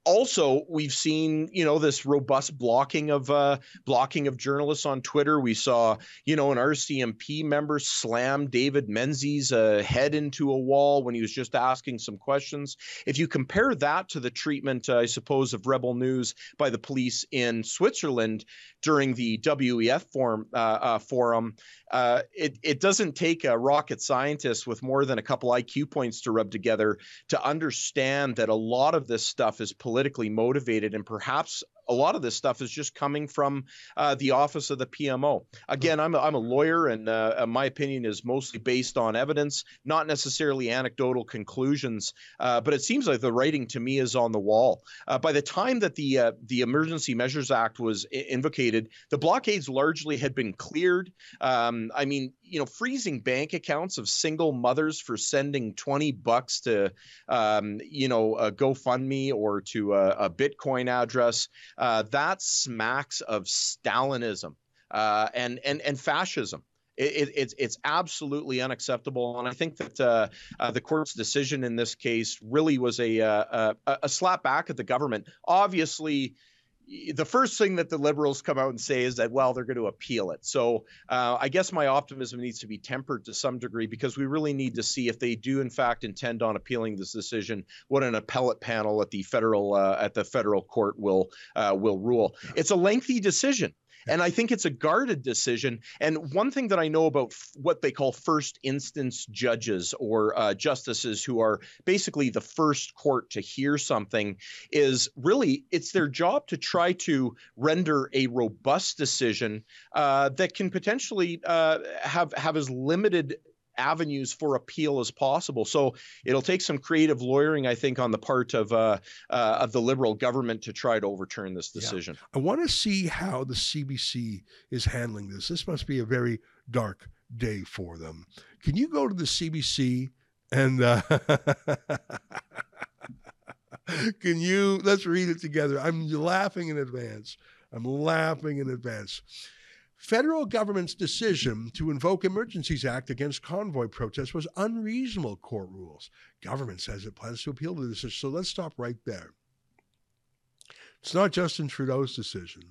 also we've seen you know this robust blocking of uh, blocking of journalists on twitter. We saw you know an rcmp member slam david menzies uh, head into a wall when he was just asking some questions. If you compare that to the treatment uh, i suppose of rebel news by the police in switzerland during the wef forum, uh, uh, forum uh, it, it doesn't take a rocket scientist with more than a couple iq points to rub together to understand that a lot of this stuff is political politically motivated and perhaps a lot of this stuff is just coming from uh, the office of the PMO. Again, I'm a, I'm a lawyer, and uh, uh, my opinion is mostly based on evidence, not necessarily anecdotal conclusions. Uh, but it seems like the writing to me is on the wall. Uh, by the time that the uh, the Emergency Measures Act was I- invocated, the blockades largely had been cleared. Um, I mean, you know, freezing bank accounts of single mothers for sending 20 bucks to, um, you know, a GoFundMe or to a, a Bitcoin address uh, that smacks of Stalinism uh, and and and fascism. It, it, it's it's absolutely unacceptable, and I think that uh, uh, the court's decision in this case really was a, uh, a a slap back at the government. Obviously, the first thing that the liberals come out and say is that well they're going to appeal it. So uh, i guess my optimism needs to be tempered to some degree because we really need to see if they do in fact intend on appealing this decision what an appellate panel at the federal uh, at the federal court will uh, will rule. It's a lengthy decision and I think it's a guarded decision. And one thing that I know about f- what they call first instance judges or uh, justices who are basically the first court to hear something is really it's their job to try to render a robust decision uh, that can potentially uh, have have as limited avenues for appeal as possible. So it'll take some creative lawyering, I think, on the part of uh, uh, of the liberal government to try to overturn this decision. Yeah. I want to see how the CBC is handling this. This must be a very dark day for them. Can you go to the CBC and uh, can you let's read it together? I'm laughing in advance. I'm laughing in advance. Federal government's decision to invoke Emergencies Act against convoy protests was unreasonable, court rules. Government says it plans to appeal to this. So let's stop right there. It's not Justin Trudeau's decision.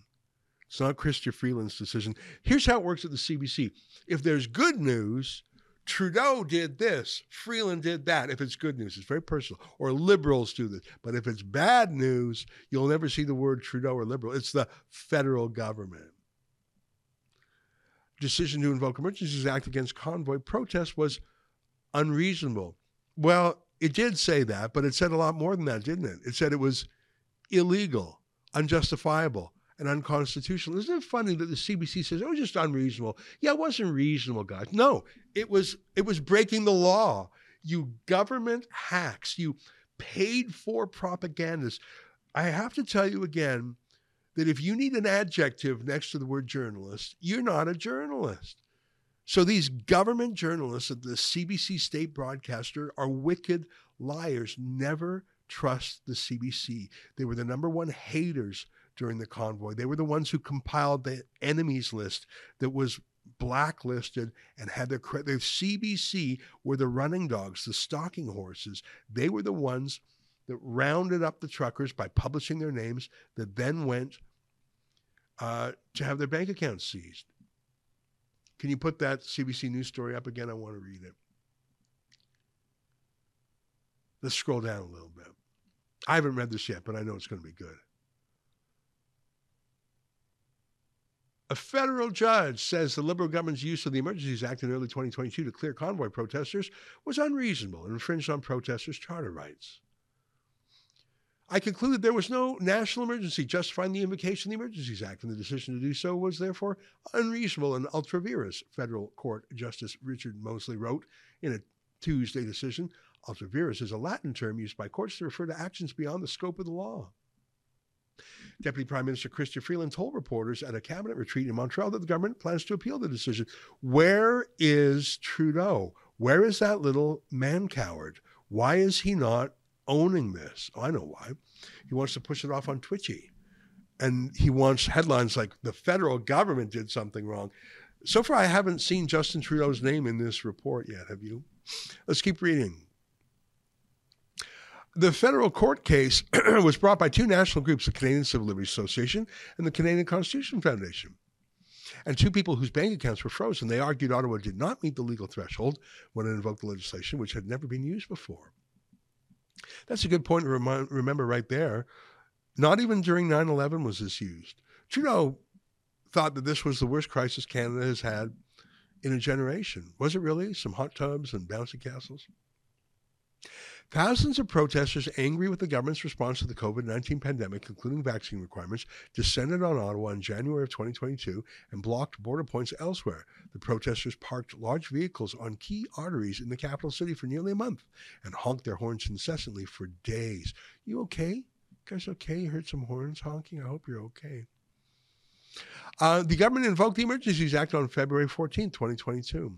It's not Chrystia Freeland's decision. Here's how it works at the CBC. If there's good news, Trudeau did this, Freeland did that. If it's good news, it's very personal. Or liberals do this. But if it's bad news, you'll never see the word Trudeau or liberal. It's the federal government decision to invoke Emergencies Act against convoy protests was unreasonable. Well, it did say that, but it said a lot more than that, didn't it? It said it was illegal, unjustifiable, and unconstitutional. Isn't it funny that the CBC says oh, it was just unreasonable? Yeah, it wasn't reasonable, guys. No, it was it was breaking the law. You government hacks, you paid for propagandists. I have to tell you again, that if you need an adjective next to the word journalist, you're not a journalist. So these government journalists at the CBC state broadcaster are wicked liars. Never trust the CBC. They were the number one haters during the convoy. They were the ones who compiled the enemies list that was blacklisted and had their credit. the CBC were the running dogs, the stalking horses. They were the ones that rounded up the truckers by publishing their names that then went uh, to have their bank accounts seized. Can you put that CBC News story up again? I want to read it. Let's scroll down a little bit. I haven't read this yet, but I know it's going to be good. A federal judge says the Liberal government's use of the Emergencies Act in early 2022 to clear convoy protesters was unreasonable and infringed on protesters' charter rights. I concluded there was no national emergency justifying the invocation of the Emergencies Act, and the decision to do so was therefore unreasonable and ultra vires, federal court Justice Richard Mosley wrote in a Tuesday decision. Ultra vires is a Latin term used by courts to refer to actions beyond the scope of the law. Deputy Prime Minister Chrystia Freeland told reporters at a cabinet retreat in Montreal that the government plans to appeal the decision. Where is Trudeau? Where is that little man coward? Why is he not owning this? Oh, I know why. He wants to push it off on Twitchy. And he wants headlines like the federal government did something wrong. So far, I haven't seen Justin Trudeau's name in this report yet. Have you? Let's keep reading. The federal court case was brought by two national groups, the Canadian Civil Liberties Association and the Canadian Constitution Foundation. And two people whose bank accounts were frozen. They argued Ottawa did not meet the legal threshold when it invoked the legislation, which had never been used before. That's a good point to remind, remember right there. Not even during 9 11 was this used. Trudeau thought that this was the worst crisis Canada has had in a generation. Was it really? Some hot tubs and bouncy castles? Thousands of protesters angry with the government's response to the COVID 19 pandemic, including vaccine requirements, descended on Ottawa in January of 2022 and blocked border points elsewhere. The protesters parked large vehicles on key arteries in the capital city for nearly a month and honked their horns incessantly for days. You okay? You guys okay? You heard some horns honking? I hope you're okay. Uh, the government invoked the Emergencies Act on February 14, 2022.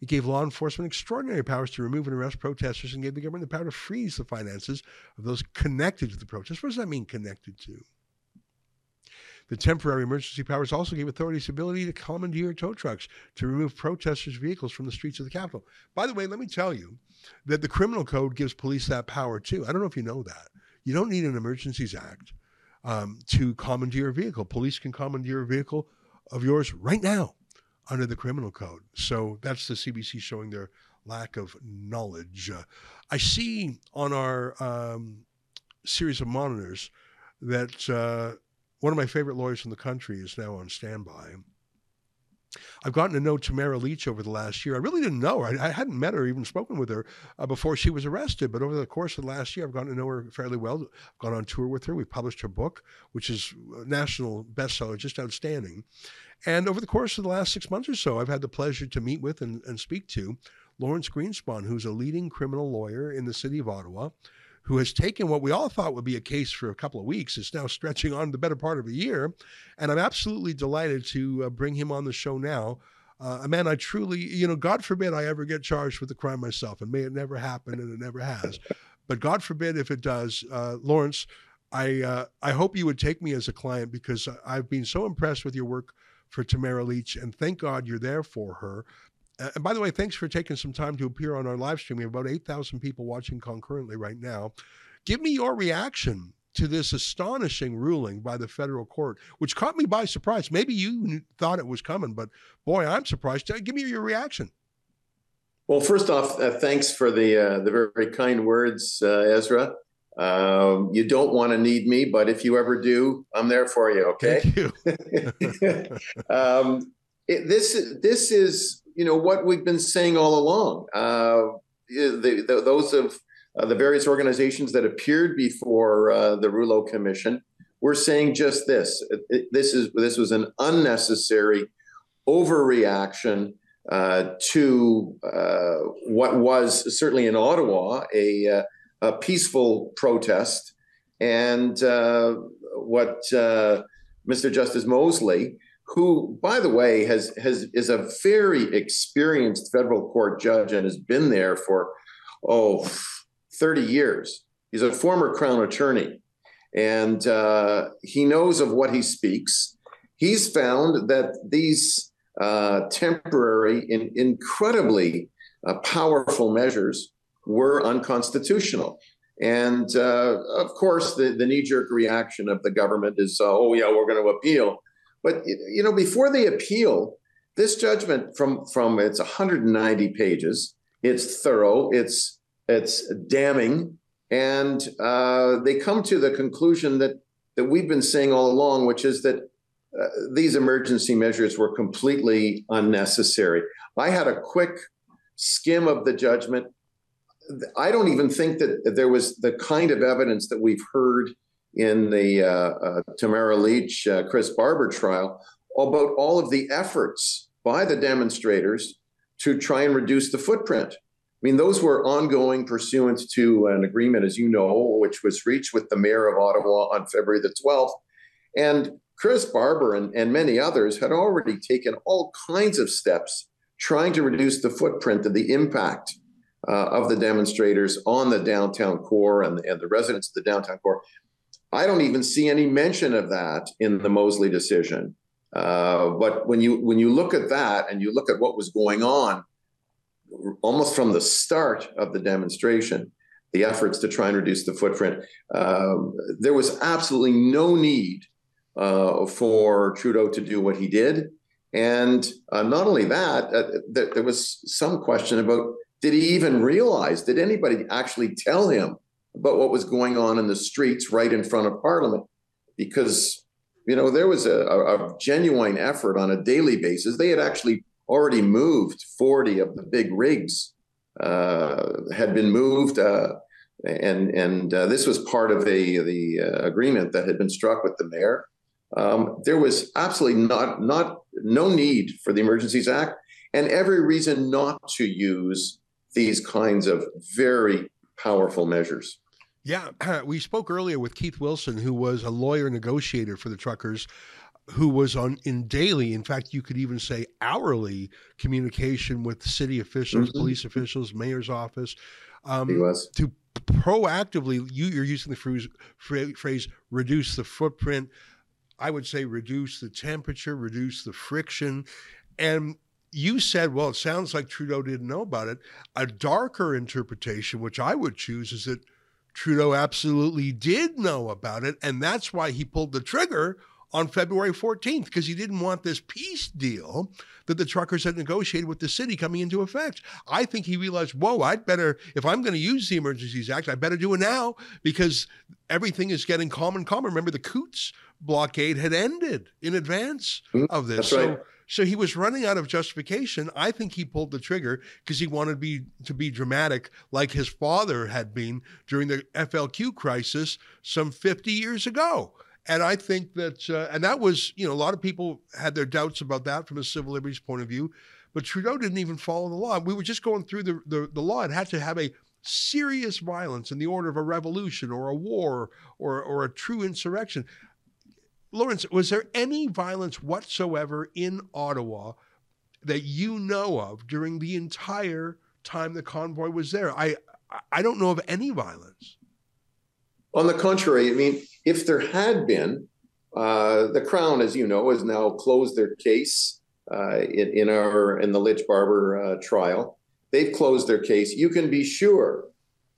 It gave law enforcement extraordinary powers to remove and arrest protesters and gave the government the power to freeze the finances of those connected to the protests. What does that mean, connected to? The temporary emergency powers also gave authorities the ability to commandeer tow trucks to remove protesters' vehicles from the streets of the capital. By the way, let me tell you that the criminal code gives police that power too. I don't know if you know that. You don't need an emergencies act um, to commandeer a vehicle. Police can commandeer a vehicle of yours right now under the criminal code. So that's the CBC showing their lack of knowledge. Uh, I see on our um, series of monitors that uh, one of my favorite lawyers in the country is now on standby. I've gotten to know Tamara Lich over the last year. I really didn't know her. I, I hadn't met her, even spoken with her uh, before she was arrested. But over the course of the last year, I've gotten to know her fairly well. I've gone on tour with her. We published her book, which is a national bestseller, just outstanding. And over the course of the last six months or so, I've had the pleasure to meet with and, and speak to Lawrence Greenspan, who's a leading criminal lawyer in the city of Ottawa, who has taken what we all thought would be a case for a couple of weeks. It's now stretching on the better part of a year. And I'm absolutely delighted to uh, bring him on the show now. Uh, a man I truly, you know, God forbid I ever get charged with a crime myself, and may it never happen, and it never has. But God forbid if it does, uh, Lawrence, I uh, I hope you would take me as a client because I've been so impressed with your work for Tamara Lich, and thank God you're there for her. And by the way, thanks for taking some time to appear on our live stream. We have about 8,000 people watching concurrently right now. Give me your reaction to this astonishing ruling by the federal court, which caught me by surprise. Maybe you thought it was coming, but boy, I'm surprised. Give me your reaction. Well, first off, uh, thanks for the uh, the very, very, kind words, uh, Ezra. Um, you don't want to need me, but if you ever do, I'm there for you. Okay. Thank you. um, it, this this is you know what we've been saying all along. Uh, the, the, those of uh, the various organizations that appeared before uh, the Rouleau Commission were saying just this: it, this is this was an unnecessary overreaction uh, to uh, what was certainly in Ottawa a uh, a peaceful protest, and what Mr. Justice Mosley, who, by the way, has has is a very experienced federal court judge and has been there for oh 30 years. He's a former Crown attorney, and uh, he knows of what he speaks. He's found that these uh, temporary, in, incredibly uh, powerful measures were unconstitutional. And uh, of course, the, the knee jerk reaction of the government is, uh, oh, yeah, we're going to appeal. But, you know, before the appeal, this judgment from, from it's 190 pages, it's thorough, it's, it's damning. And uh, they come to the conclusion that, that we've been saying all along, which is that uh, these emergency measures were completely unnecessary. I had a quick skim of the judgment. I don't even think that there was the kind of evidence that we've heard in the uh, uh, Tamara Lich, uh, Chris Barber trial about all of the efforts by the demonstrators to try and reduce the footprint. I mean, those were ongoing pursuant to an agreement, as you know, which was reached with the mayor of Ottawa on February the 12th. And Chris Barber and, and many others had already taken all kinds of steps trying to reduce the footprint and the impact uh, of the demonstrators on the downtown core and, and the residents of the downtown core. I don't even see any mention of that in the Mosley decision. Uh, but when you when you look at that and you look at what was going on, almost from the start of the demonstration, the efforts to try and reduce the footprint, um, there was absolutely no need uh, for Trudeau to do what he did. And uh, not only that, uh, th- there was some question about did he even realize? Did anybody actually tell him about what was going on in the streets right in front of Parliament? Because you know there was a, a, genuine effort on a daily basis. They had actually already moved 40 of the big rigs uh, had been moved. Uh, and and uh, this was part of a, the uh, agreement that had been struck with the mayor. Um, there was absolutely not not no need for the Emergencies Act, and every reason not to use these kinds of very powerful measures. Yeah, we spoke earlier with Keith Wilson, who was a lawyer negotiator for the truckers, who was on in daily, in fact, you could even say hourly communication with city officials, mm-hmm. police officials, mayor's office. Um, he was. To proactively, you, you're using the phrase, phrase reduce the footprint. I would say reduce the temperature, reduce the friction. And you said, well, it sounds like Trudeau didn't know about it. A darker interpretation, which I would choose, is that Trudeau absolutely did know about it. And that's why he pulled the trigger on February 14th, because he didn't want this peace deal that the truckers had negotiated with the city coming into effect. I think he realized, whoa, I'd better, if I'm going to use the Emergencies Act, I better do it now because everything is getting calm and calm. Remember, the Coutts blockade had ended in advance mm-hmm. of this. That's right. so he was running out of justification. I think he pulled the trigger because he wanted to be to be dramatic, like his father had been during the FLQ crisis some 50 years ago. And I think that, uh, and that was, you know, a lot of people had their doubts about that from a civil liberties point of view, but Trudeau didn't even follow the law. We were just going through the, the, the law. It had to have a serious violence in the order of a revolution or a war or, or a true insurrection. Lawrence, was there any violence whatsoever in Ottawa that you know of during the entire time the convoy was there? I I don't know of any violence. On the contrary, I mean, if there had been, uh, the Crown, as you know, has now closed their case uh, in, in, our in the Lich Barber uh, trial. They've closed their case. You can be sure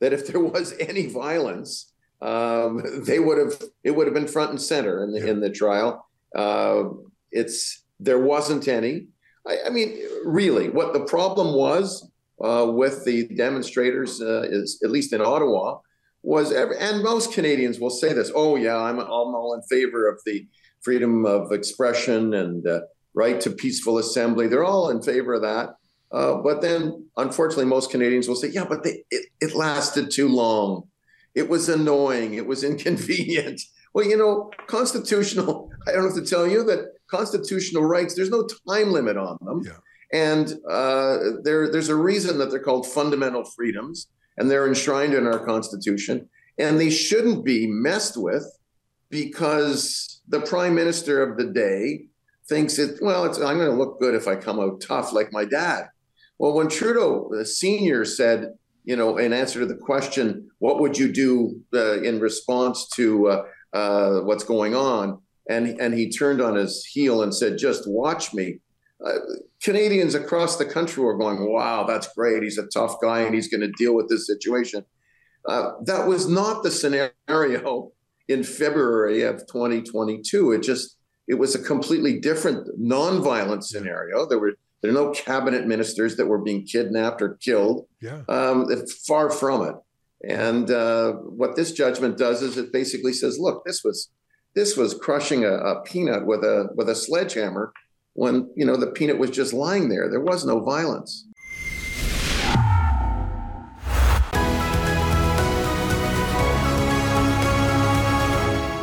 that if there was any violence, um, they would have it would have been front and center in the yeah. in the trial. Uh, it's there wasn't any. I, I, mean, really, what the problem was uh, with the demonstrators uh, is, at least in Ottawa, was ever, and most Canadians will say this. Oh yeah, I'm I'm all in favor of the freedom of expression and uh, right to peaceful assembly. They're all in favor of that. Uh, but then, unfortunately, most Canadians will say, "Yeah, but they, it, it lasted too long. It was annoying. It was inconvenient." Well, you know, constitutional. I don't have to tell you that constitutional rights. There's no time limit on them, yeah. and uh, there there's a reason that they're called fundamental freedoms, and they're enshrined in our Constitution, and they shouldn't be messed with because the Prime Minister of the day thinks it. Well, I'm going to look good if I come out tough like my dad. Well, when Trudeau, the senior, said, you know, in answer to the question, what would you do uh, in response to uh, uh, what's going on? And, and he turned on his heel and said, just watch me. Uh, Canadians across the country were going, wow, that's great. He's a tough guy and he's going to deal with this situation. Uh, that was not the scenario in February of 2022. It just, it was a completely different nonviolent scenario. There were there are no cabinet ministers that were being kidnapped or killed. Yeah. Um, far from it. And uh, what this judgment does is it basically says, look, this was this was crushing a, a peanut with a with a sledgehammer when you know the peanut was just lying there. There was no violence.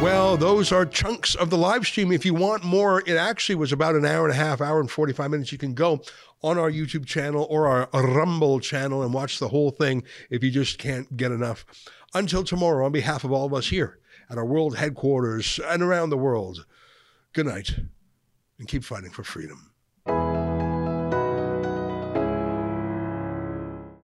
Well, those are chunks of the live stream. If you want more, it actually was about an hour and a half, hour and 45 minutes. You can go on our YouTube channel or our Rumble channel and watch the whole thing if you just can't get enough. Until tomorrow, on behalf of all of us here at our world headquarters and around the world, good night and keep fighting for freedom.